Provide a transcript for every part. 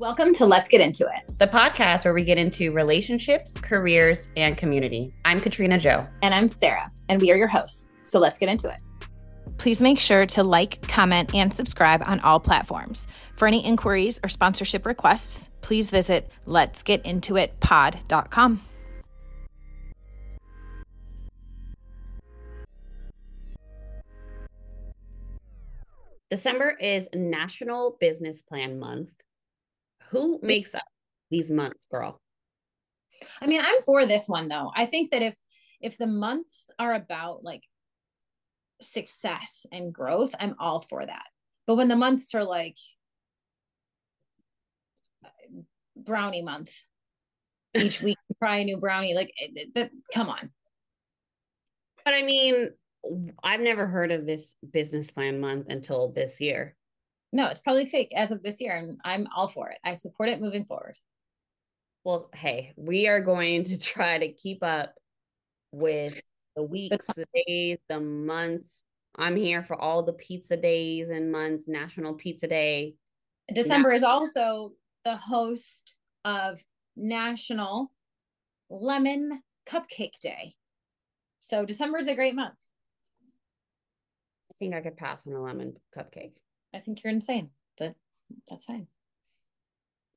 Welcome to Let's Get Into It, the podcast where we get into relationships, careers, and community. I'm Katrina Joe. And I'm Sarah, and we are your hosts. So let's get into it. Please make sure to like, comment, and subscribe on all platforms. For any inquiries or sponsorship requests, please visit Let's Get Into It letsgetintoitpod.com. December is National Business Plan Month. Who makes up these months, girl? I mean, I'm for this one though. I think that if if the months are about like success and growth, I'm all for that. But when the months are like brownie month, each week try a new brownie, like that. Come on. But I mean, I've never heard of this business plan month until this year. No, it's probably fake as of this year, and I'm all for it. I support it moving forward. Well, hey, we are going to try to keep up with the weeks, the days, the months. I'm here for all the pizza days and months, National Pizza Day. December now- is also the host of National Lemon Cupcake Day. So December is a great month. I think I could pass on a lemon cupcake. I think you're insane, but that's fine.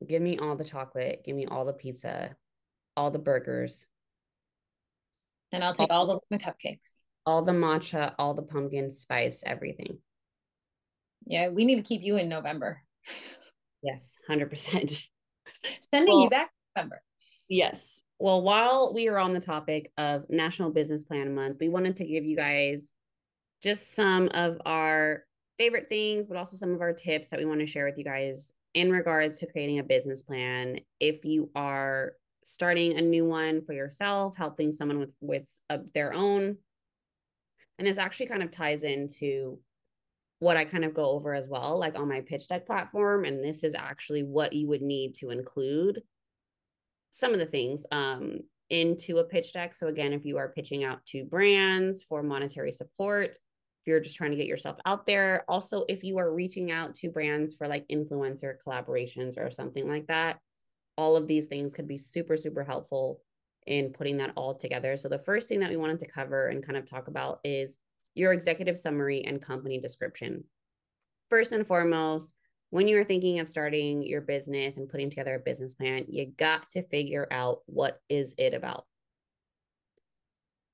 Give me all the chocolate. Give me all the pizza, all the burgers. And I'll take all, all the cupcakes. All the matcha, all the pumpkin spice, everything. Yeah, we need to keep you in November. Yes, 100%. Sending well, you back November. Yes. Well, while we are on the topic of National Business Plan Month, we wanted to give you guys just some of our favorite things, but also some of our tips that we want to share with you guys in regards to creating a business plan. If you are starting a new one for yourself, helping someone with with a, their own, and this actually kind of ties into what I kind of go over as well, like on my pitch deck platform. And this is actually what you would need to include some of the things um, into a pitch deck. So again, if you are pitching out to brands for monetary support, you're just trying to get yourself out there. Also, if you are reaching out to brands for like influencer collaborations or something like that, all of these things could be super, super helpful in putting that all together. So, the first thing that we wanted to cover and kind of talk about is your executive summary and company description. First and foremost, when you're thinking of starting your business and putting together a business plan, you got to figure out what is it about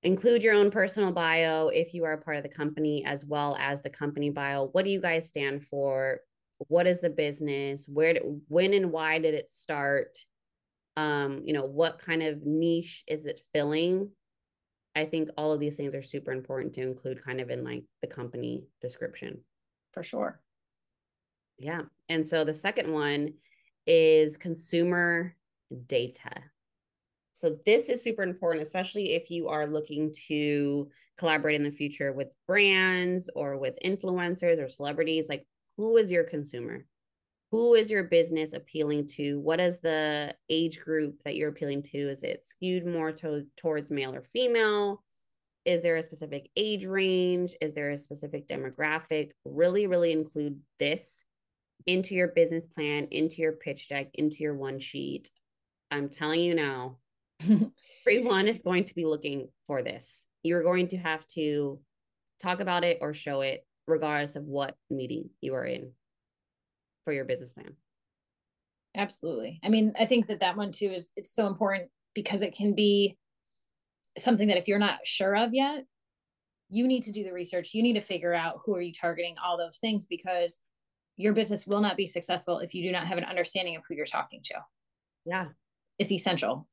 include your own personal bio if you are a part of the company as well as the company bio. What do you guys stand for? What is the business? Where did, when and why did it start? Um you know what kind of niche is it filling? I think all of these things are super important to include kind of in like the company description. For sure. Yeah. And so the second one is consumer data so this is super important, especially if you are looking to collaborate in the future with brands or with influencers or celebrities. Like, who is your consumer? Who is your business appealing to? What is the age group that you're appealing to? Is it skewed more to, towards male or female? Is there a specific age range? Is there a specific demographic? Really, really include this into your business plan, into your pitch deck, into your one sheet. I'm telling you now, everyone is going to be looking for this. You're going to have to talk about it or show it, regardless of what meeting you are in for your business plan. Absolutely. I mean, I think that that one too is it's so important because it can be something that if you're not sure of yet, you need to do the research. You need to figure out who are you targeting, all those things, because your business will not be successful if you do not have an understanding of who you're talking to. Yeah. It's essential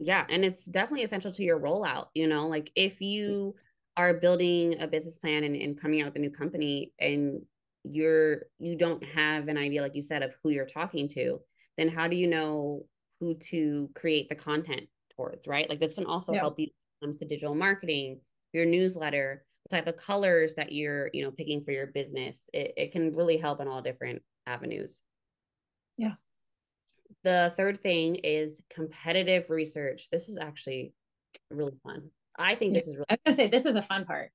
yeah and it's definitely essential to your rollout you know like if you are building a business plan and, and coming out with a new company and you're you don't have an idea like you said of who you're talking to then how do you know who to create the content towards right? Like this can also yeah. help you when it comes to digital marketing your newsletter the type of colors that you're you know picking for your business. It, it can really help in all different avenues. Yeah the third thing is competitive research. This is actually really fun. I think this is really I was gonna say this is a fun part.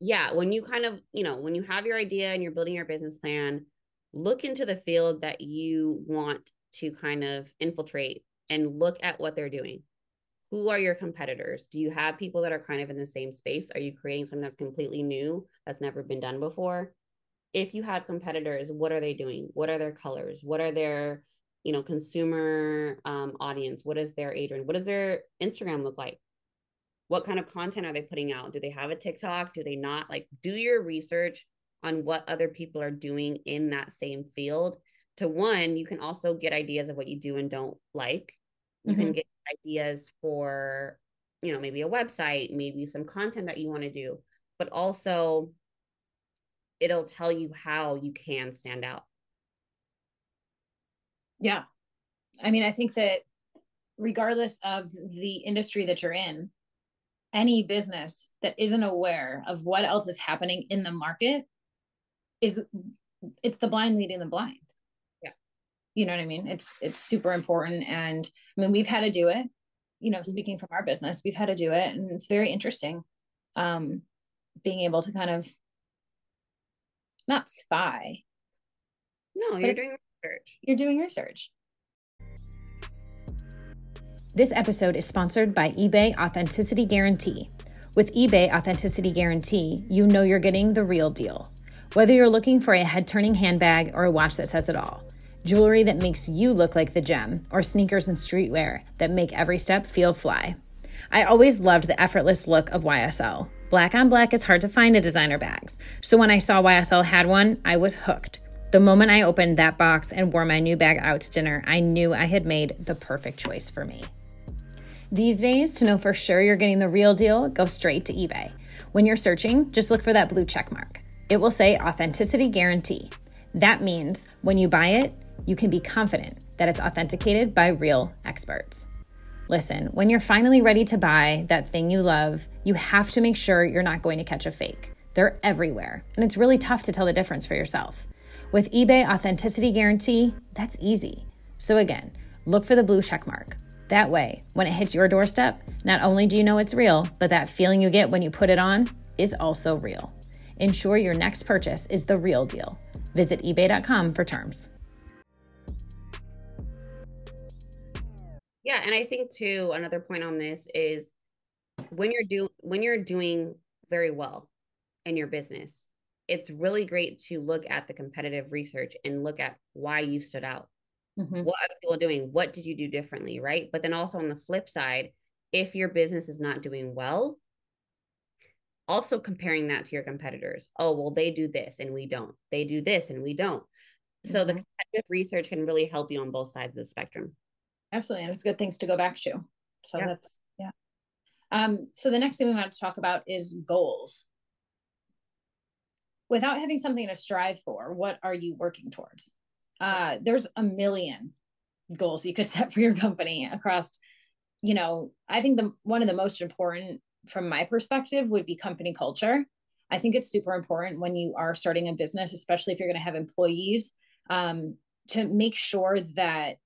Yeah, when you kind of, you know, when you have your idea and you're building your business plan, look into the field that you want to kind of infiltrate and look at what they're doing. Who are your competitors? Do you have people that are kind of in the same space? Are you creating something that's completely new that's never been done before? If you have competitors, what are they doing? What are their colors? What are their, you know, consumer um, audience? What is their age range? What does their Instagram look like? What kind of content are they putting out? Do they have a TikTok? Do they not? Like, do your research on what other people are doing in that same field. To one, you can also get ideas of what you do and don't like. You mm-hmm. can get ideas for, you know, maybe a website, maybe some content that you want to do, but also it'll tell you how you can stand out. Yeah. I mean, I think that regardless of the industry that you're in, any business that isn't aware of what else is happening in the market is it's the blind leading the blind. Yeah. You know what i mean? It's it's super important. And i mean we've had to do it you know speaking from our business we've had to do it. And it's very interesting um being able to kind of not spy. No you're doing you're doing research this episode is sponsored by ebay authenticity guarantee with ebay authenticity guarantee you know you're getting the real deal whether you're looking for a head turning handbag or a watch that says it all, jewelry that makes you look like the gem, or sneakers and streetwear that make every step feel fly. I always loved the effortless look of YSL. Black on black is hard to find in designer bags, so when I saw YSL had one, I was hooked. The moment I opened that box and wore my new bag out to dinner, I knew I had made the perfect choice for me. These days, to know for sure you're getting the real deal, go straight to eBay. When you're searching, just look for that blue check mark. It will say Authenticity Guarantee. That means when you buy it, you can be confident that it's authenticated by real experts. Listen, when you're finally ready to buy that thing you love, you have to make sure you're not going to catch a fake. They're everywhere, and it's really tough to tell the difference for yourself. With eBay Authenticity Guarantee, that's easy. So again, look for the blue check mark. That way, when it hits your doorstep, not only do you know it's real, but that feeling you get when you put it on is also real. Ensure your next purchase is the real deal. Visit eBay.com for terms. Yeah, and I think too another point on this is when you're do when you're doing very well in your business, it's really great to look at the competitive research and look at why you stood out. Mm-hmm. What other people doing? What did you do differently? Right. But then also on the flip side, if your business is not doing well, also comparing that to your competitors. Oh, well, they do this and we don't. They do this and we don't. So mm-hmm. the competitive research can really help you on both sides of the spectrum. Absolutely. And it's good things to go back to. So yeah. that's yeah. Um, so the next thing we want to talk about is goals. Without having something to strive for, what are you working towards? Uh, there's a million goals you could set for your company across, you know, I think the one of the most important from my perspective would be company culture. I think it's super important when you are starting a business, especially if you're going to have employees, um, to make sure that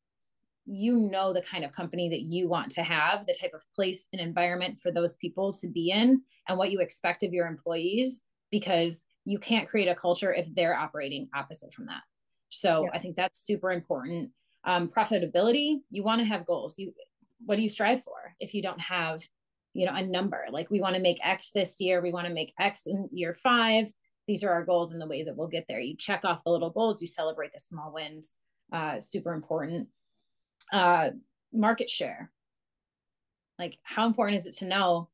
you know the kind of company that you want to have, the type of place and environment for those people to be in, and what you expect of your employees, because you can't create a culture if they're operating opposite from that. So yeah. I think that's super important. Um, profitability, you want to have goals. You, what do you strive for if you don't have you know a number like we want to make x this year we want to make x in year five these are our goals and the way that we'll get there you check off the little goals you celebrate the small wins uh, super important uh, market share like how important is it to know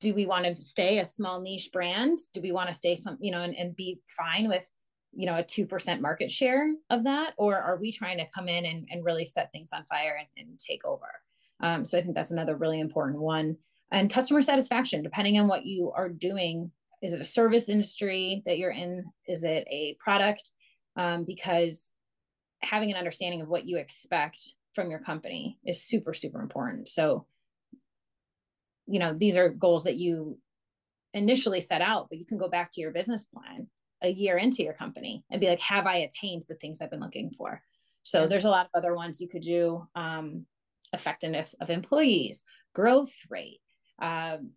do we want to stay a small niche brand? Do we want to stay some you know and, and be fine with you know a 2% market share of that? Or are we trying to come in and, and really set things on fire and, and take over? Um, so i think that's another really important one. And customer satisfaction depending on what you are doing is it a service industry that you're in? Is it a product? Um, because having an understanding of what you expect from your company is super super important. So you know these are goals that you initially set out but you can go back to your business plan a year into your company and be like have i attained the things i've been looking for? So there's a lot of other ones you could do um, effectiveness of employees growth rate um,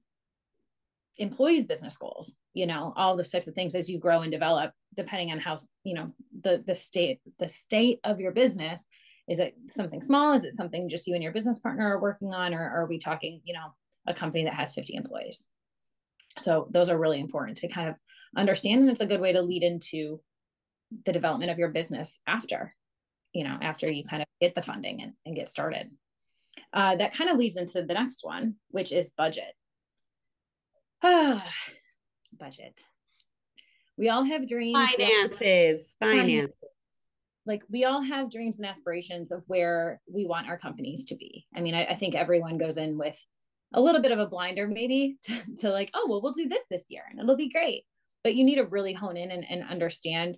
employees business goals you know all those types of things as you grow and develop depending on how you know the the state the state of your business. Is it something small? Is it something just you and your business partner are working on? Or are we talking you know a company that has 50 employees. So those are really important to kind of understand and it's a good way to lead into the development of your business after you know after you kind of get the funding and, and get started. Uh, that kind of leads into the next one which is budget. Ah budget. We all have dreams finances finances. Like we all have dreams and aspirations of where we want our companies to be. I mean i, I think everyone goes in with a little bit of a blinder maybe to, to, like oh well we'll do this this year and it'll be great but you need to really hone in and, and understand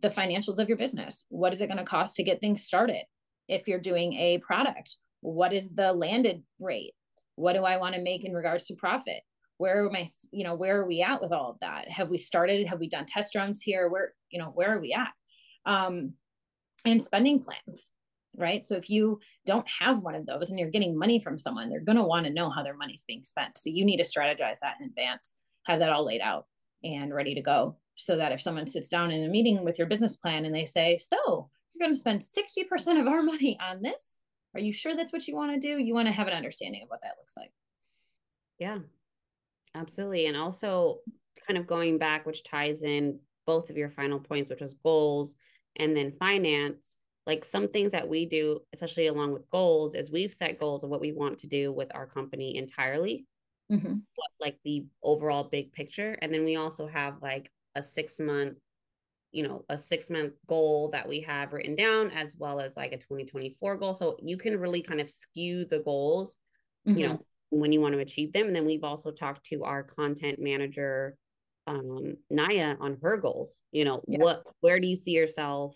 the financials of your business. What is it going to cost to get things started? If you're doing a product, what is the landed rate? What do I want to make in regards to profit? Where am I, you know, where are we at with all of that? Have we started? Have we done test runs here? Where, you know, where are we at? Um, and spending plans, right? So if you don't have one of those and you're getting money from someone, they're going to want to know how their money's being spent. So you need to strategize that in advance, have that all laid out and ready to go so that if someone sits down in a meeting with your business plan and they say, So you're going to spend 60% of our money on this, are you sure that's what you want to do? You want to have an understanding of what that looks like. Yeah, absolutely. And also, kind of going back, which ties in both of your final points, which was goals and then finance. Like some things that we do, especially along with goals, is we've set goals of what we want to do with our company entirely. Mm-hmm. like the overall big picture. And then we also have like a six month you know a six month goal that we have written down as well as like a 2024 goal so you can really kind of skew the goals mm-hmm. you know when you want to achieve them and then we've also talked to our content manager um naya on her goals you know yeah. what where do you see yourself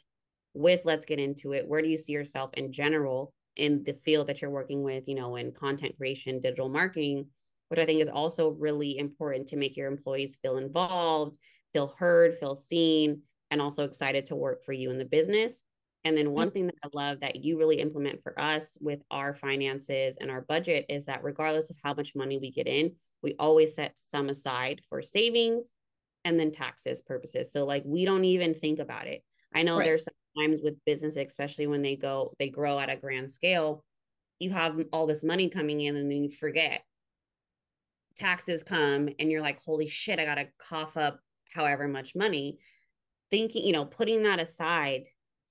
with let's get into it where do you see yourself in general in the field that you're working with you know in content creation digital marketing which i think is also really important to make your employees feel involved feel heard, feel seen, and also excited to work for you in the business. And then mm. one thing that I love that you really implement for us with our finances and our budget is that regardless of how much money we get in, we always set some aside for savings and then taxes purposes. So like we don't even think about it. I know right. there's times with business, especially when they go, they grow at a grand scale, you have all this money coming in and then you forget. Taxes come and you're like, holy shit, I gotta cough up however much money thinking you know putting that aside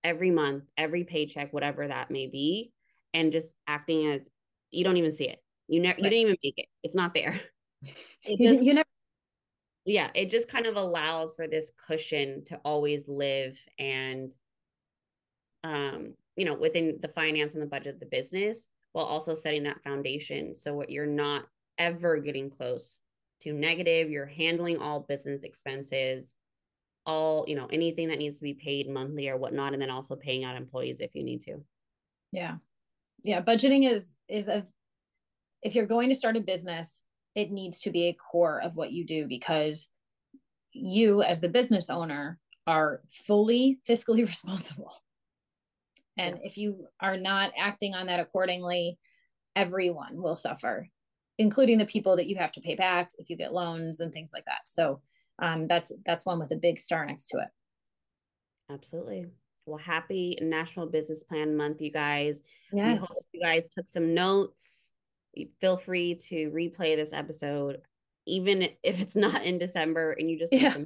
every month every paycheck whatever that may be and just acting as you don't even see it you never right. you didn't even make it it's not there it just, you never yeah it just kind of allows for this cushion to always live and um you know within the finance and the budget of the business while also setting that foundation so what you're not ever getting close to negative. You're handling all business expenses, all, you know, anything that needs to be paid monthly or whatnot, and then also paying out employees if you need to. Yeah. Yeah. Budgeting is, is a, if you're going to start a business, it needs to be a core of what you do because you, as the business owner, are fully fiscally responsible. And if you are not acting on that accordingly, everyone will suffer including the people that you have to pay back if you get loans and things like that. So um, that's that's one with a big star next to it. Absolutely. Well, happy National Business Plan Month, you guys. Yes. We hope you guys took some notes. Feel free to replay this episode, even if it's not in December and you just yeah.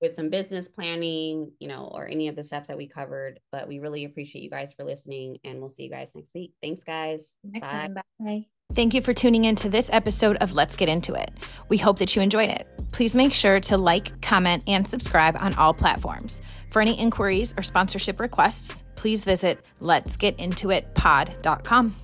With some business planning, you know, or any of the steps that we covered. But we really appreciate you guys for listening, and we'll see you guys next week. Thanks, guys. Next bye. Time, bye. Thank you for tuning in to this episode of Let's Get Into It. We hope that you enjoyed it. Please make sure to like, comment, and subscribe on all platforms. For any inquiries or sponsorship requests, please visit letsgetintoitpod.com.